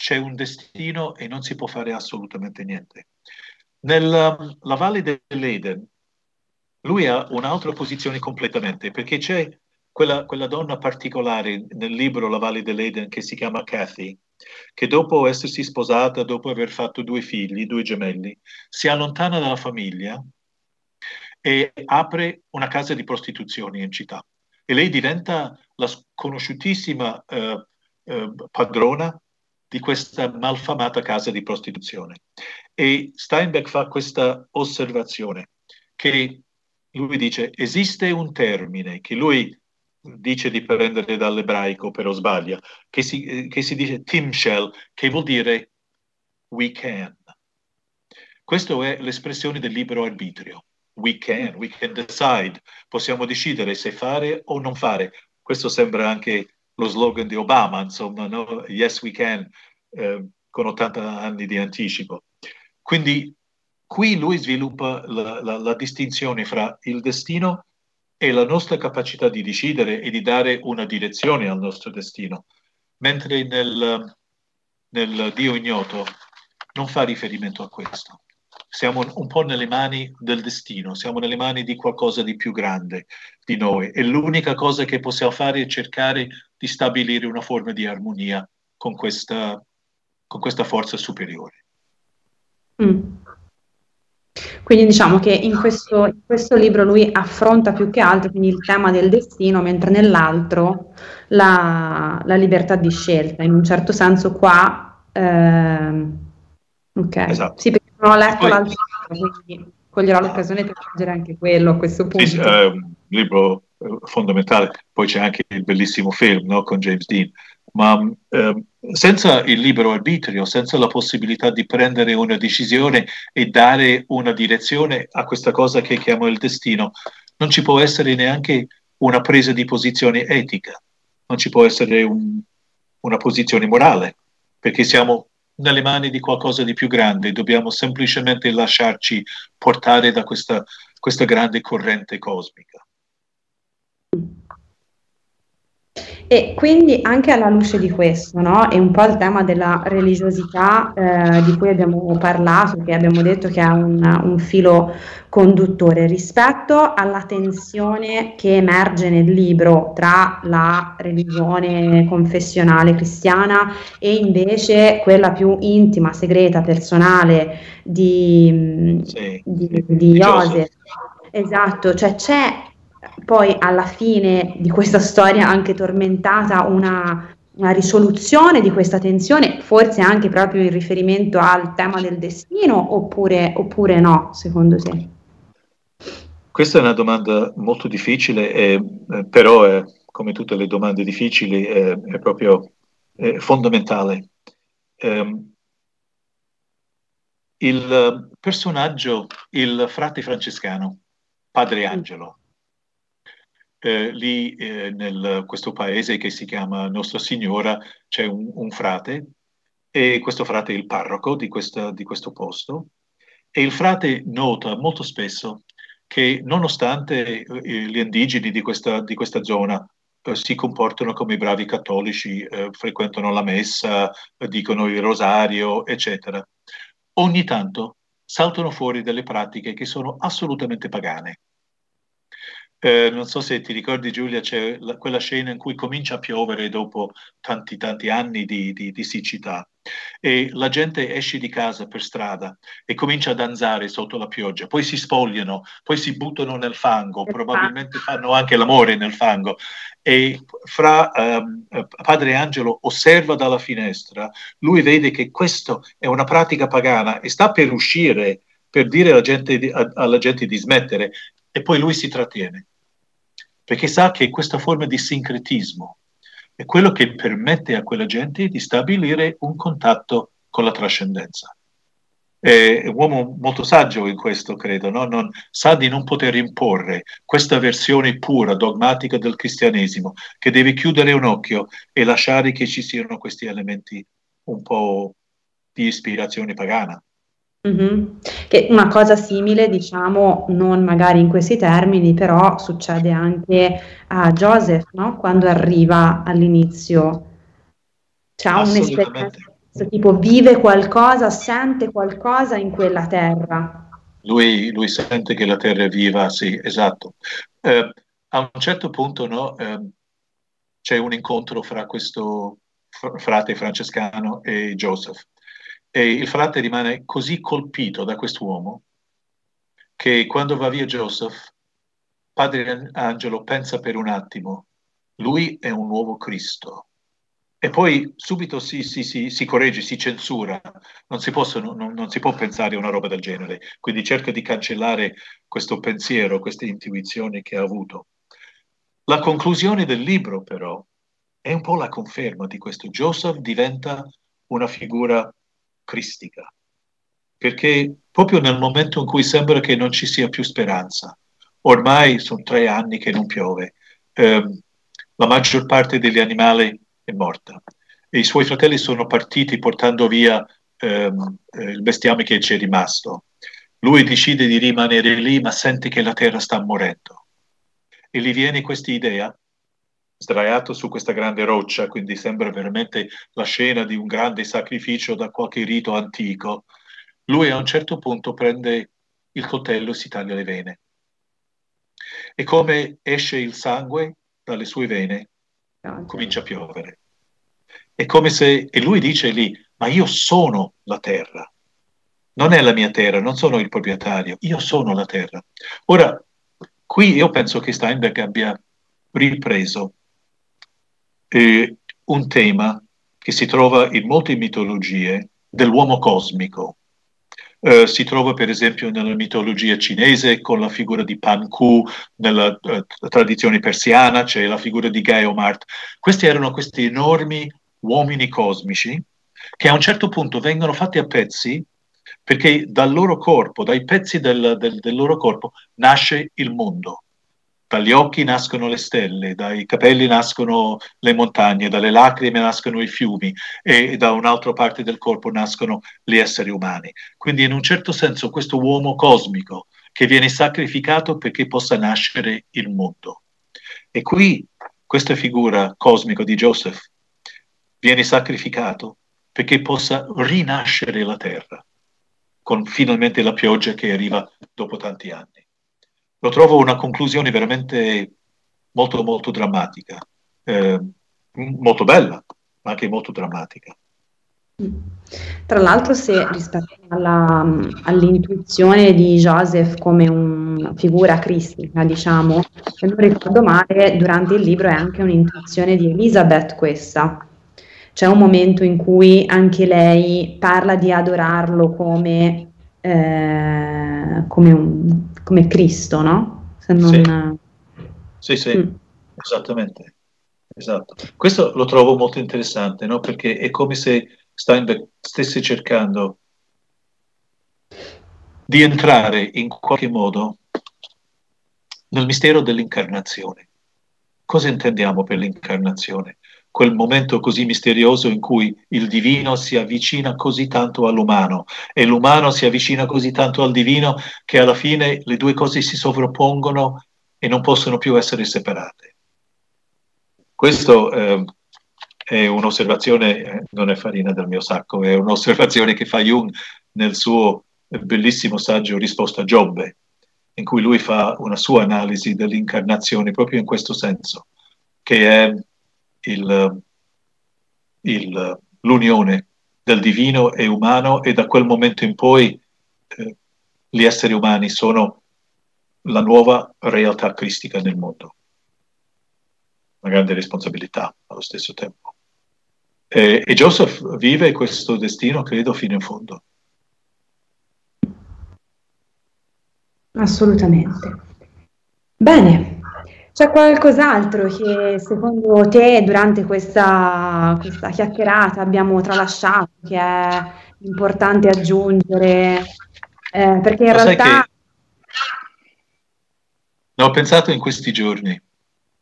c'è un destino e non si può fare assolutamente niente. Nella la Valle dell'Eden, lui ha un'altra posizione completamente, perché c'è quella, quella donna particolare nel libro La Valle dell'Eden che si chiama Kathy, che dopo essersi sposata, dopo aver fatto due figli, due gemelli, si allontana dalla famiglia e apre una casa di prostituzione in città. E lei diventa la sconosciutissima eh, eh, padrona di questa malfamata casa di prostituzione. E Steinbeck fa questa osservazione che lui dice esiste un termine che lui dice di prendere dall'ebraico però sbaglia, che si, eh, che si dice timshel, che vuol dire we can. Questa è l'espressione del libero arbitrio. We can, we can decide. Possiamo decidere se fare o non fare. Questo sembra anche lo slogan di Obama, insomma, no? Yes, we can, eh, con 80 anni di anticipo. Quindi qui lui sviluppa la, la, la distinzione fra il destino è la nostra capacità di decidere e di dare una direzione al nostro destino, mentre nel, nel Dio ignoto non fa riferimento a questo. Siamo un po' nelle mani del destino, siamo nelle mani di qualcosa di più grande di noi e l'unica cosa che possiamo fare è cercare di stabilire una forma di armonia con questa, con questa forza superiore. Mm. Quindi diciamo che in questo, in questo, libro lui affronta più che altro il tema del destino, mentre nell'altro la, la libertà di scelta. In un certo senso qua... Eh, ok, esatto. sì, perché non ho letto Poi, l'altro quindi coglierò l'occasione per leggere anche quello a questo punto. Sì, è un libro eh, fondamentale. Poi c'è anche il bellissimo film no, con James Dean. Ma eh, senza il libero arbitrio, senza la possibilità di prendere una decisione e dare una direzione a questa cosa che chiamo il destino, non ci può essere neanche una presa di posizione etica, non ci può essere un, una posizione morale, perché siamo nelle mani di qualcosa di più grande, dobbiamo semplicemente lasciarci portare da questa, questa grande corrente cosmica. E quindi anche alla luce di questo, no? È un po' il tema della religiosità eh, di cui abbiamo parlato, che abbiamo detto che è un, un, filo conduttore rispetto alla tensione che emerge nel libro tra la religione confessionale cristiana e invece quella più intima, segreta, personale di, sì, di, di, di Joseph. Esatto, cioè c'è poi alla fine di questa storia anche tormentata una, una risoluzione di questa tensione, forse anche proprio in riferimento al tema del destino, oppure, oppure no, secondo te? Questa è una domanda molto difficile, eh, però è, come tutte le domande difficili è, è proprio è fondamentale. Um, il personaggio, il frate francescano, padre Angelo, eh, lì eh, nel questo paese che si chiama Nostra Signora c'è un, un, frate e questo frate è il parroco di, questa, di questo posto. E il frate nota molto spesso che nonostante eh, gli indigeni di questa, di questa zona eh, si comportano come bravi cattolici, eh, frequentano la messa, dicono il rosario, eccetera, ogni tanto saltano fuori delle pratiche che sono assolutamente pagane eh, non so se ti ricordi Giulia, c'è la, quella scena in cui comincia a piovere dopo tanti tanti anni di, di, di, siccità. E la gente esce di casa per strada e comincia a danzare sotto la pioggia, poi si spogliano, poi si buttano nel fango, probabilmente fanno anche l'amore nel fango. E fra um, padre Angelo osserva dalla finestra, lui vede che questa è una pratica pagana e sta per uscire per dire alla gente, alla gente di smettere e poi lui si trattiene perché sa che questa forma di sincretismo è quello che permette a quella gente di stabilire un contatto con la trascendenza. È un uomo molto saggio in questo, credo, no? non, sa di non poter imporre questa versione pura, dogmatica del cristianesimo, che deve chiudere un occhio e lasciare che ci siano questi elementi un po' di ispirazione pagana. Mm-hmm. Che una cosa simile, diciamo, non magari in questi termini, però succede anche a Joseph, no? Quando arriva all'inizio, c'ha un'esperienza tipo vive qualcosa, sente qualcosa in quella terra. Lui, lui sente che la terra è viva, sì, esatto. Eh, a un certo punto no, eh, c'è un incontro fra questo frate francescano e Joseph e il frate rimane così colpito da quest'uomo che quando va via Joseph, padre Angelo pensa per un attimo, lui è un nuovo Cristo. E poi subito si, si, si, si corregge, si censura, non si, possono, non, non si, può pensare a una roba del genere, quindi cerca di cancellare questo pensiero, queste intuizioni che ha avuto. La conclusione del libro però è un po' la conferma di questo. Joseph diventa una figura cristica, perché proprio nel momento in cui sembra che non ci sia più speranza, ormai sono tre anni che non piove, ehm, la maggior parte degli animali è morta e i suoi fratelli sono partiti portando via ehm, eh, il bestiame che c'è rimasto. Lui decide di rimanere lì, ma sente che la terra sta morendo. e gli viene questa idea, sdraiato su questa grande roccia, quindi sembra veramente la scena di un grande sacrificio da qualche rito antico, lui a un certo punto prende il coltello e si taglia le vene. E come esce il sangue dalle sue vene, comincia a piovere. È come se, e lui dice lì, ma io sono la terra, non è la mia terra, non sono il proprietario, io sono la terra. Ora, qui io penso che Steinberg abbia ripreso eh, un tema che si trova in molte mitologie dell'uomo cosmico, Uh, si trova per esempio nella mitologia cinese con la figura di Pan Ku, nella uh, tradizione persiana c'è la figura di Gaeomart. Questi erano questi enormi uomini cosmici che a un certo punto vengono fatti a pezzi perché dal loro corpo, dai pezzi del, del, del loro corpo, nasce il mondo. Dagli occhi nascono le stelle, dai capelli nascono le montagne, dalle lacrime nascono i fiumi e da un'altra parte del corpo nascono gli esseri umani. Quindi in un certo senso questo uomo cosmico che viene sacrificato perché possa nascere il mondo. E qui questa figura cosmica di Joseph viene sacrificato perché possa rinascere la terra con finalmente la pioggia che arriva dopo tanti anni lo trovo una conclusione veramente molto, molto drammatica, eh, molto bella, ma anche molto drammatica. Tra l'altro, se rispetto alla, all'intuizione di Joseph come una figura cristica, diciamo, se non ricordo male, durante il libro è anche un'intuizione di Elizabeth questa. C'è un momento in cui anche lei parla di adorarlo come, eh, come un, come Cristo, no? Se non... Sì, sì, sì mm. esattamente. Esatto. Questo lo trovo molto interessante, no? Perché è come se Steinbeck stesse cercando di entrare in qualche modo nel mistero dell'incarnazione. Cosa intendiamo per l'incarnazione? Quel momento così misterioso in cui il divino si avvicina così tanto all'umano e l'umano si avvicina così tanto al divino che alla fine le due cose si sovrappongono e non possono più essere separate. Questo eh, è un'osservazione, eh, non è farina del mio sacco, è un'osservazione che fa Jung nel suo bellissimo saggio Risposta a Giobbe, in cui lui fa una sua analisi dell'incarnazione proprio in questo senso, che è il, il, l'unione del divino e umano e da quel momento in poi eh, gli esseri umani sono la nuova realtà cristica nel mondo. Una grande responsabilità allo stesso tempo. E, e Joseph vive questo destino, credo, fino in fondo. Assolutamente. Bene, c'è qualcos'altro che secondo te durante questa, questa chiacchierata abbiamo tralasciato, che è importante aggiungere? Eh, perché in Lo realtà... Che... Ho pensato in questi giorni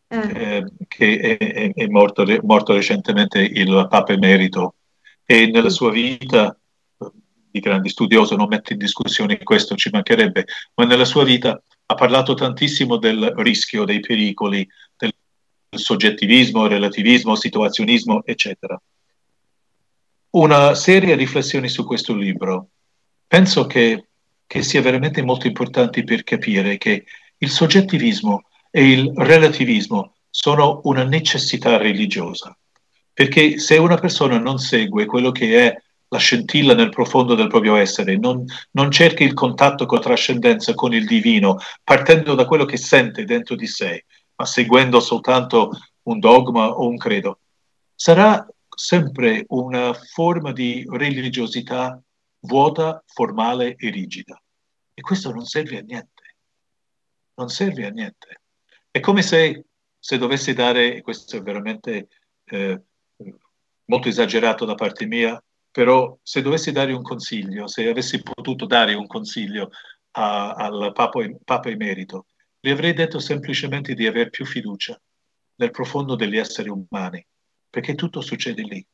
eh. Eh, che è, è, è morto, morto, recentemente il Papa Emerito e nella sua vita di grande studioso, non mette in discussione questo, ci mancherebbe, ma nella sua vita ha parlato tantissimo del rischio, dei pericoli, del soggettivismo, relativismo, situazionismo, eccetera. Una serie di riflessioni su questo libro penso che, che sia veramente molto importante per capire che il soggettivismo e il relativismo sono una necessità religiosa, perché se una persona non segue quello che è la scintilla nel profondo del proprio essere, non, non cerchi il contatto con la trascendenza, con il divino, partendo da quello che sente dentro di sé, ma seguendo soltanto un dogma o un credo, sarà sempre una forma di religiosità vuota, formale e rigida. E questo non serve a niente. Non serve a niente. È come se, se dovessi dare, questo è veramente eh, molto esagerato da parte mia, però se dovessi dare un consiglio, se avessi potuto dare un consiglio a, al Papa, Papa Emerito, gli avrei detto semplicemente di avere più fiducia nel profondo degli esseri umani, perché tutto succede lì.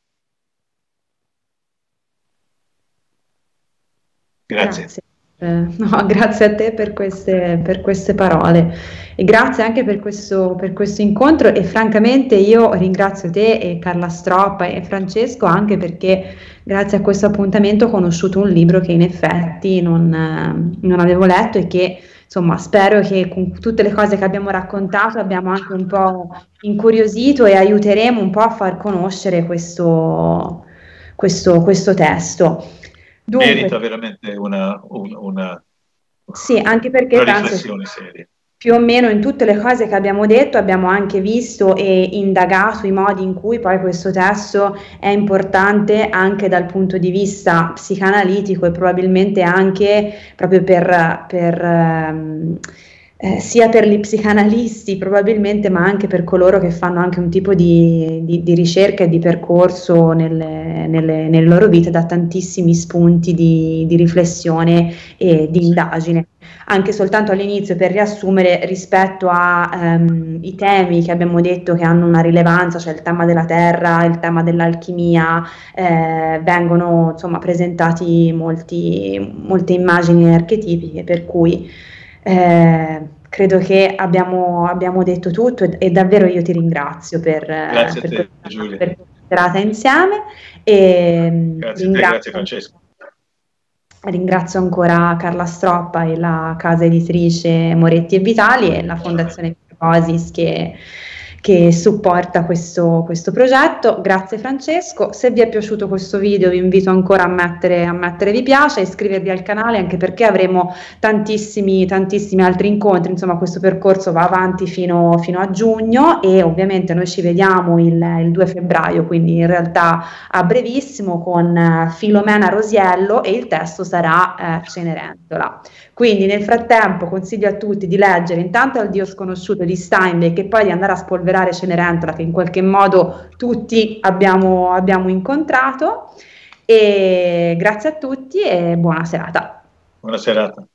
Grazie. Grazie. Eh, no, grazie a te per queste, per queste, parole e grazie anche per questo, per questo, incontro e francamente io ringrazio te e Carla Stroppa e Francesco anche perché grazie a questo appuntamento ho conosciuto un libro che in effetti non, non avevo letto e che insomma spero che con tutte le cose che abbiamo raccontato abbiamo anche un po' incuriosito e aiuteremo un po' a far conoscere questo, questo, questo testo. Dunque, merita veramente una, una, una, sì, anche perché una riflessione seria. Più o meno in tutte le cose che abbiamo detto abbiamo anche visto e indagato i modi in cui poi questo testo è importante anche dal punto di vista psicanalitico e probabilmente anche proprio per, per um, eh, sia per gli psicanalisti probabilmente, ma anche per coloro che fanno anche un tipo di, di, di ricerca e di percorso nelle, nelle, nelle, loro vite, da tantissimi spunti di, di riflessione e di indagine. Anche soltanto all'inizio per riassumere rispetto ai um, temi che abbiamo detto che hanno una rilevanza, cioè il tema della terra, il tema dell'alchimia, eh, vengono insomma presentati molti, molte immagini archetipiche per cui eh, credo che abbiamo, abbiamo, detto tutto e, e, davvero io ti ringrazio per, grazie per, te, questa, per serata insieme. E mm, grazie, te, grazie Francesco. Ringrazio ancora Carla Stroppa e la casa editrice Moretti e Vitali e la Fondazione Prosis che che supporta questo, questo, progetto. Grazie Francesco, se vi è piaciuto questo video vi invito ancora a mettere, a mettere vi piace, iscrivervi al canale anche perché avremo tantissimi, tantissimi altri incontri, insomma questo percorso va avanti fino, fino a giugno e ovviamente noi ci vediamo il, il, 2 febbraio, quindi in realtà a brevissimo con eh, Filomena Rosiello e il testo sarà eh, Cenerentola. Quindi nel frattempo consiglio a tutti di leggere intanto Il Dio sconosciuto di Steinbeck e poi di andare a spolverare Cenerentola che in qualche modo tutti abbiamo, abbiamo incontrato. E grazie a tutti e buona serata. Buona serata.